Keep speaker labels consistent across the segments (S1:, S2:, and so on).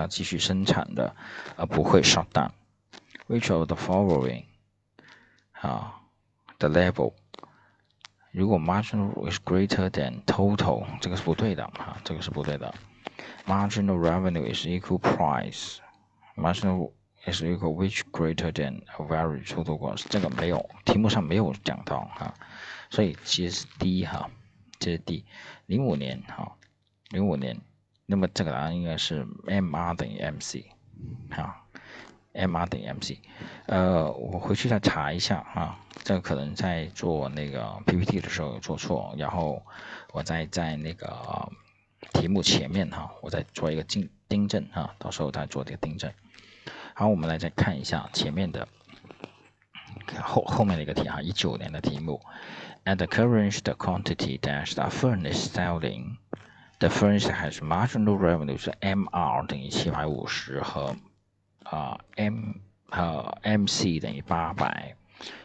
S1: 要继续生产的，而不会 shut down。Which of the following 啊，the level 如果 marginal is greater than total，这个是不对的啊，这个是不对的。Marginal revenue is equal price。Marginal is equal which greater than average total cost？这个没有，题目上没有讲到哈，所以其实是 D 哈，这是 D。零五年哈，零五年，那么这个答案应该是 MR 等于 MC 啊。M R 等于 M C，呃，我回去再查一下啊，这个可能在做那个 P P T 的时候有做错，然后我再在那个题目前面哈，我再做一个订订正哈，到时候再做这个订正。好，我们来再看一下前面的后后面的一个题哈，一九年的题目，At the current quantity that the furnace selling selling，the furnace has marginal revenue 是 M R 等于七百五十和。啊，M 和 MC 等于八百，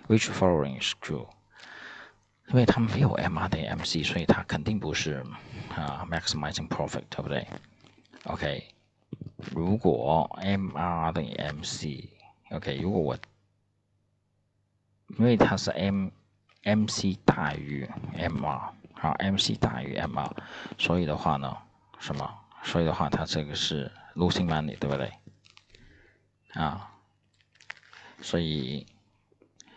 S1: Which following is true？因为它没有 MR 等于 MC，所以它肯定不是啊，maximizing profit，对不对？OK，如果 MR 等于 MC，OK，如果我因为它是 M MC 大于 MR， 好，MC 大于 MR，所以的话呢，什么？所以的话，它这个是 losing money，对不对？啊，所以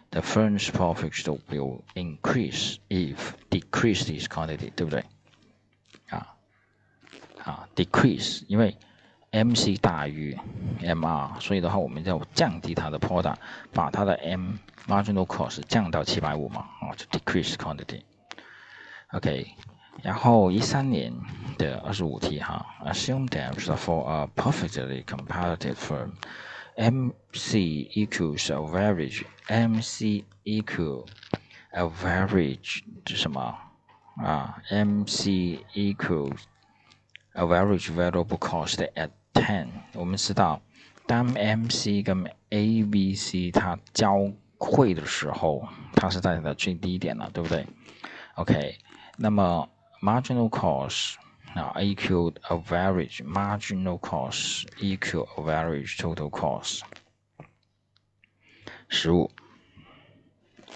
S1: the firm's profit will increase if decrease this quantity，对不对？啊啊，decrease，因为 MC 大于 MR，所以的话我们要降低它的 product，把它的 M marginal cost 降到七百五嘛，啊，就 decrease quantity。OK，然后一三年的二十五题哈，assume that for a perfectly competitive firm。MC equals average. MC equal average 是什么啊？MC equals average variable cost at ten。我们知道，当 MC 跟 ABC 它交汇的时候，它是在它的最低点了，对不对？OK， 那么 marginal cost。now equal average marginal cost equal average total cost 十五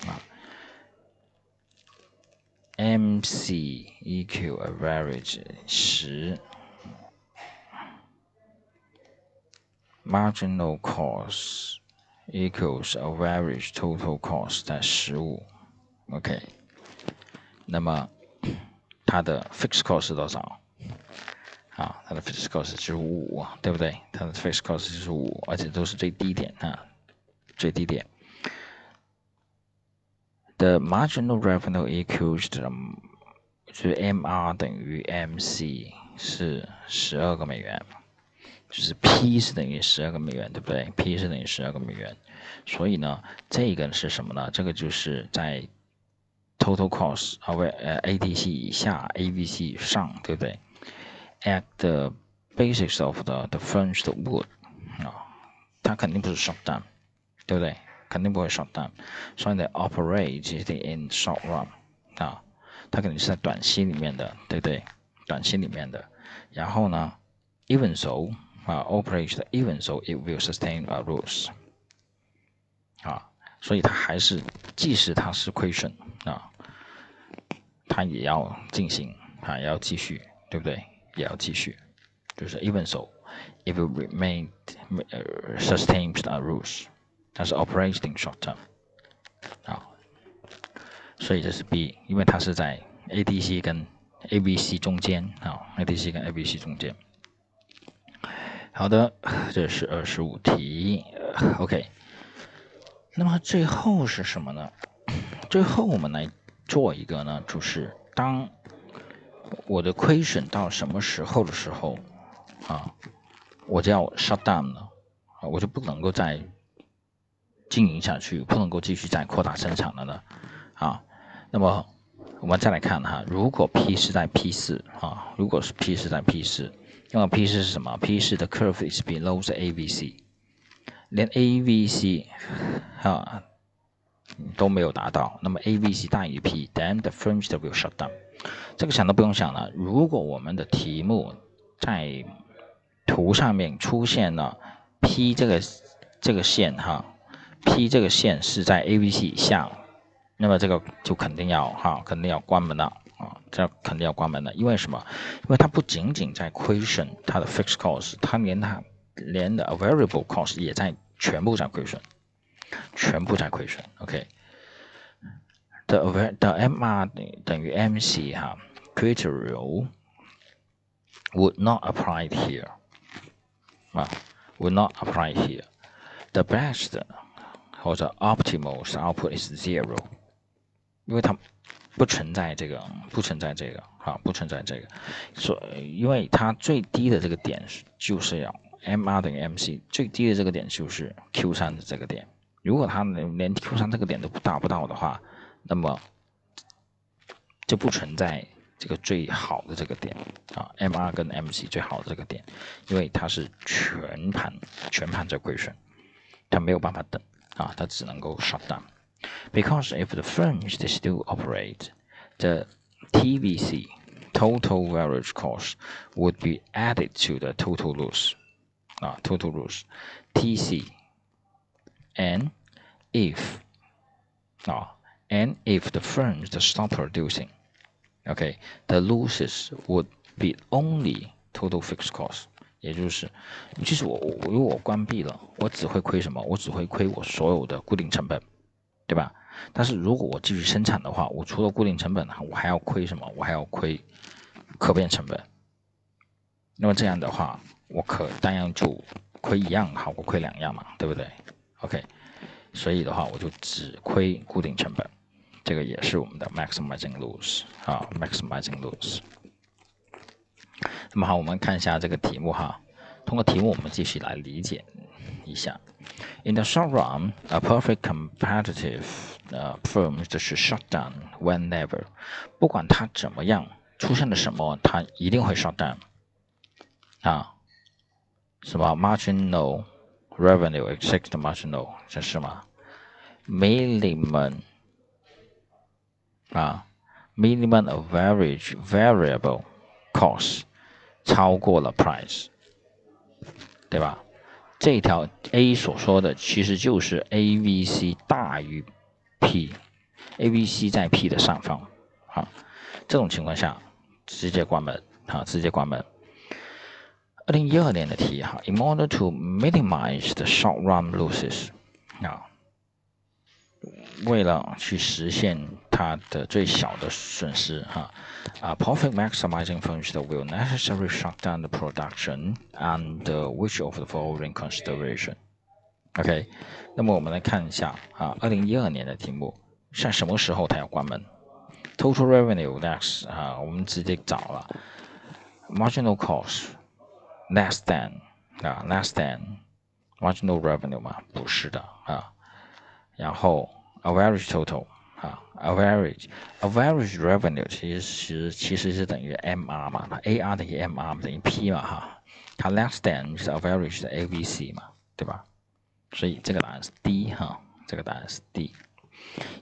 S1: 啊，MC equal average 十，marginal cost equals average total cost 在十五，OK，那么 它的 fixed cost 是多少？啊，它的 fixed cost 就是五，对不对？它的 fixed cost 就是五，而且都是最低点啊，最低点。The marginal revenue equals 就是 MR 等于 MC 是十二个美元，就是 P 是等于十二个美元，对不对？P 是等于十二个美元，所以呢，这个是什么呢？这个就是在 total cost 啊，为呃 ATC 以下，ABC 以上，对不对？at the basics of the the furnished wood 啊，它肯定不是 short down，对不对？肯定不会 short down，所以呢 operate is in short run 啊，它肯定是在短期里面的，对不对？短期里面的，然后呢，even so 啊，operate even so it will sustain a loss 啊， 所以它还是即使它是亏损啊，它也要进行啊，要继续，对不对？也要继续，就是 even so it will remain sustained a rules，它是 operating short term 啊，所以这是 B，因为它是在 ADC 跟 ABC 中间啊，ADC 跟 ABC 中间。好的，这是二十五题，OK。那么最后是什么呢？最后我们来做一个呢，就是当。我的亏损到什么时候的时候，啊，我就要 shut down 了，啊，我就不能够再经营下去，不能够继续再扩大生产了呢，啊，那么我们再来看哈，如果 P 是在 P 四啊，如果是 P 是在 P 四，那么 P 四是什么？P 四的 curve is below the ABC，连 ABC 啊都没有达到，那么 ABC 大于 P，then the furnace will shut down。这个想都不用想了。如果我们的题目在图上面出现了 P 这个这个线哈，P 这个线是在 A、B、C 以下，那么这个就肯定要哈，肯定要关门了啊，这肯定要关门了，因为什么？因为它不仅仅在亏损它的 fixed cost，它连它连的 variable cost 也在全部在亏损，全部在亏损。OK，the the MR 等于 MC 哈，criteria would not apply here 啊，would not apply here。The best 或者 optimal output is zero，因为它不存在这个，不存在这个啊，不存在这个，所因为它最低的这个点就是要 MR 等于 MC，最低的这个点就是 Q 三的这个点。如果它连连 Q 三这个点都达不到的话，那么就不存在这个最好的这个点啊，MR 跟 MC 最好的这个点，因为它是全盘全盘在亏损，它没有办法等啊，它只能够 shut down。Because if the fringe they still operate, the TVC total average cost would be added to the total loss 啊，total loss TC and if 啊 and if the firms stop producing, OK, the losses would be only total fixed cost 也就是其实我我如果我关闭了我只会亏什么我只会亏我所有的固定成本对吧但是如果我继续生产的话我除了固定成本我还要亏什么我还要亏可变成本那么这样的话我可单样就亏一样好过亏两样嘛对不对 OK 所以的话，我就只亏固定成本，这个也是我们的 maximizing loss 啊，maximizing loss。那么好，我们看一下这个题目哈。通过题目，我们继续来理解一下。In the short run, a perfect competitive 呃 firm 就是 shut down whenever，不管它怎么样，出现了什么，它一定会 shut down 啊，什么 marginal。revenue except marginal，这是吗？minimum 啊，minimum average variable cost 超过了 price，对吧？这条 A 所说的其实就是 AVC 大于 P，AVC 在 P 的上方啊。这种情况下直接关门啊，直接关门。二零一二年的题哈，in order to minimize the short run losses，啊，为了去实现它的最小的损失哈，啊，profit maximizing firms will necessarily shut down the production and which of the following consideration？OK，那么我们来看一下啊，二零一二年的题目，在什么时候它要关门？Total revenue that's 啊，我们直接找了 marginal cost。 Less than 啊，less than marginal revenue 嘛，不是的啊。然后 average total 啊，average average revenue 其实其实是等于 MR 嘛，它 AR 等于 MR 等于 P 嘛哈，它 less than 是 average 的 AVC 嘛，对吧？所以这个答案是 D 哈，这个答案是 D。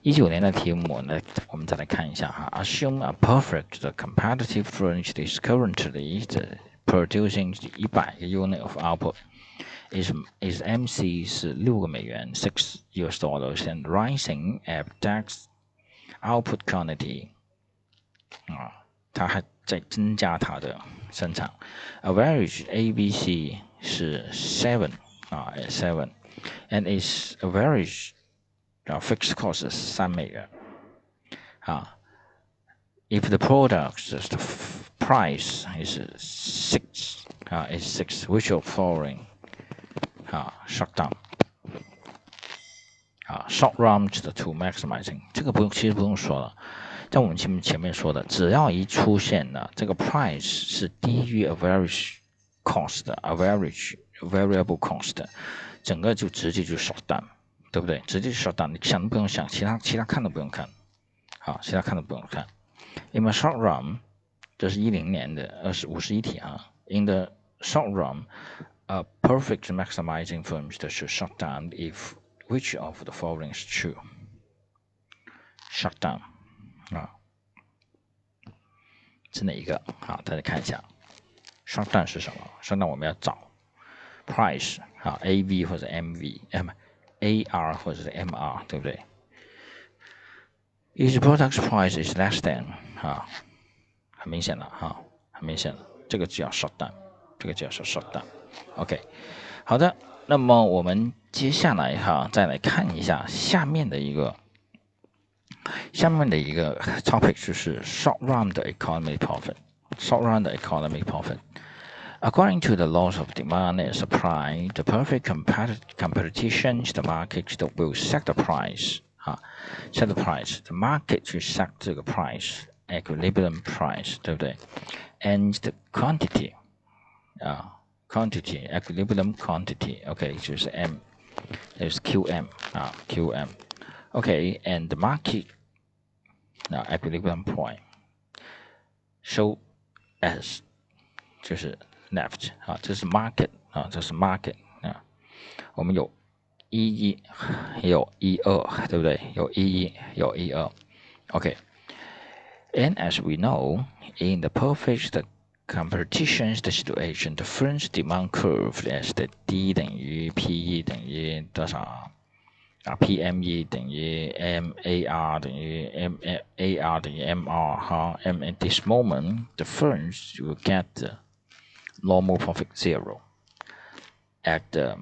S1: 一九年的题目呢，我们再来看一下哈，assume a perfect competitive range is currently the producing 一百个 unit of output is is MC 是六个美元 six US dollars and rising at that output quantity 啊，它还在增加它的生产。Average ABC 是 seven 啊，seven and its average 啊 fixed cost 是三美元啊。If the product is the price is six 啊，is six which of following 啊，shut down 啊，short run to maximizing 这个不用，其实不用说了，在我们前面前面说的，只要一出现了这个 price 是低于 average cost 的 average variable cost，整个就直接就 shut down，对不对？直接 shut down，你想都不用想，其他其他看都不用看，好，其他看都不用看。In the short run。 这是一零年的二十五十一题啊。In the short run, a perfect maximizing firm should shut down if which of the following is true? Shut down 啊，是哪一个？好，大家看一下。 short down 是什么？short down 我们要找 price 啊，A V 或者 M V，哎不，A R 或者是 M R，对不对？Each product's price is less than 啊， 很明显了哈，很明显了，这个叫 short down，这个叫 short down。OK，好的，那么我们接下来哈，再来看一下下面的一个。下面的一个 topic 就是 short run 的 economy profit。short run 的 economy profit。According to the laws of demand and supply, the perfect competition the market will set the price 啊，set the price。the market 去 set 这个 price equilibrium price，对不对？and the quantity 啊，quantity equilibrium quantity，OK，、okay, 就是 M，就是 QM 啊，QM。Okay, and the market now equilibrium point show as 就是 left 啊，这是 market 啊，这是 market 啊，我们有一一，有一二，对不对？有一一，有一二。Okay, and as we know, in the perfect competition situation, the firm's demand curve is the D 等于 PE 等于多少？啊，PME 等于 MAR 等于 MAR 等于 MR 哈，and at this moment the firms will get the normal profit zero at the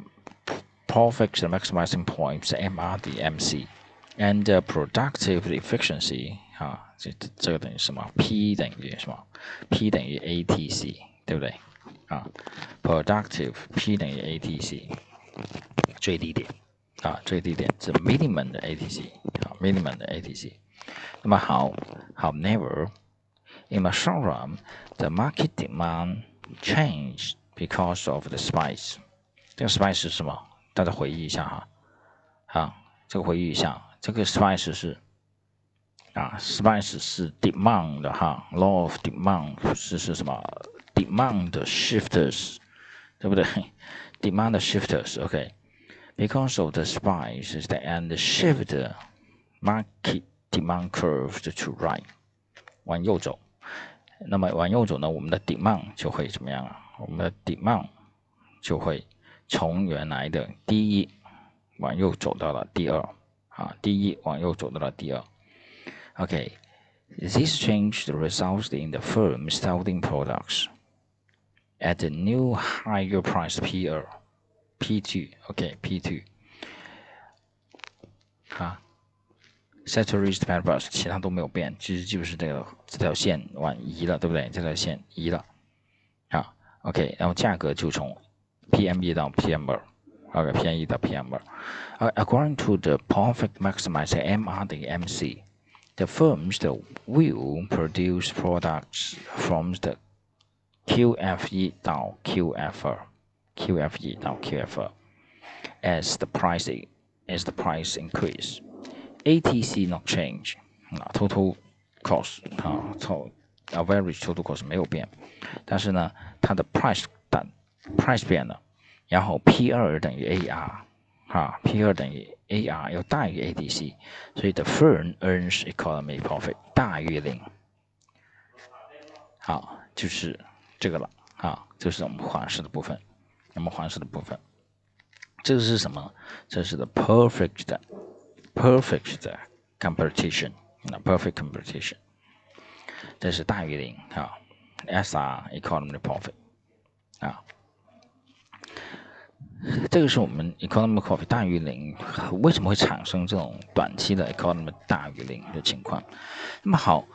S1: profit maximizing points MR 等于 MC and the productive efficiency 哈， 这这个等于什么？P 等于什么？P 等于 ATC 对不对？啊，productive P 等于 ATC 最低点。啊，最低点是 minimum 的 ATC 啊，minimum 的 ATC。那么好，however, in the short run, the market demand changed because of the spice。这个 spice 是什么？大家回忆一下哈，啊，这个回忆一下，这个 spice 是啊，spice 是 demand 的哈，law of demand 是是什么？demand shifters，对不对？demand shifters，OK。because of the spice is the and shift market demand curve to right，往右走。那么往右走呢，我们的 demand 就会怎么样啊？我们的 demand 就会从原来的第一往右走到了第二啊，第一往右走到了第二。Okay, this change results in the firm selling products at a new higher price PR。P two，OK，P two，啊，Saturated p a r a s 其他都没有变，其实就是这个这条线往移了，对不对？这条线移了，啊，OK，然后价格就从 PM 一到 PM 二，OK，PM 一到 PM 二。Uh, according to the profit maximizer MR 等于 MC，the firms that will produce products from the QF 一到 QF 二。QFE 到 QF as the price as the price increase. ATC not change 啊，total cost 啊，total average total cost 没有变，但是呢，它的 price 等 price 变了，然后 P 二等于 AR 啊，P 二等于 AR 要大于 ADC，所以 the firm earns economy profit 大于零。好，就是这个了啊，这是我们款式的部分。那么黄色的部分，这个是什么？这是 the perfect 的 perfect 的 competition，那 perfect competition，这是大于零啊，SR economy profit 啊，这个是我们 economy profit 大于零，为什么会产生这种短期的 economic 大于零的情况？那么好，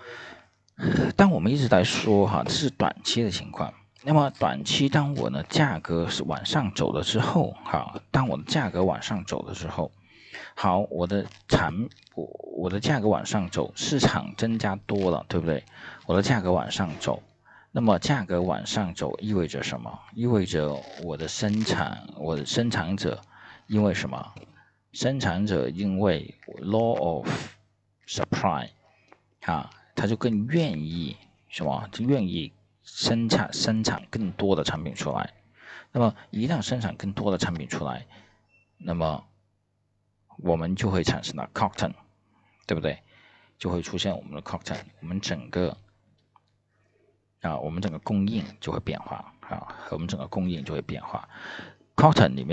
S1: 但我们一直在说哈，这是短期的情况。那么短期，当我的价格是往上走了之后，哈，当我的价格往上走了之后，好，我的产我我的价格往上走，市场增加多了，对不对？我的价格往上走，那么价格往上走意味着什么？意味着我的生产，我的生产者因为什么？生产者因为 law of supply，啊，他就更愿意什么？就愿意。生产生产更多的产品出来，那么一旦生产更多的产品出来，那么我们就会产生了 cotton，对不对？就会出现我们的 cotton，我们整个啊，我们整个供应就会变化啊，我们整个供应就会变化。Cotton 里面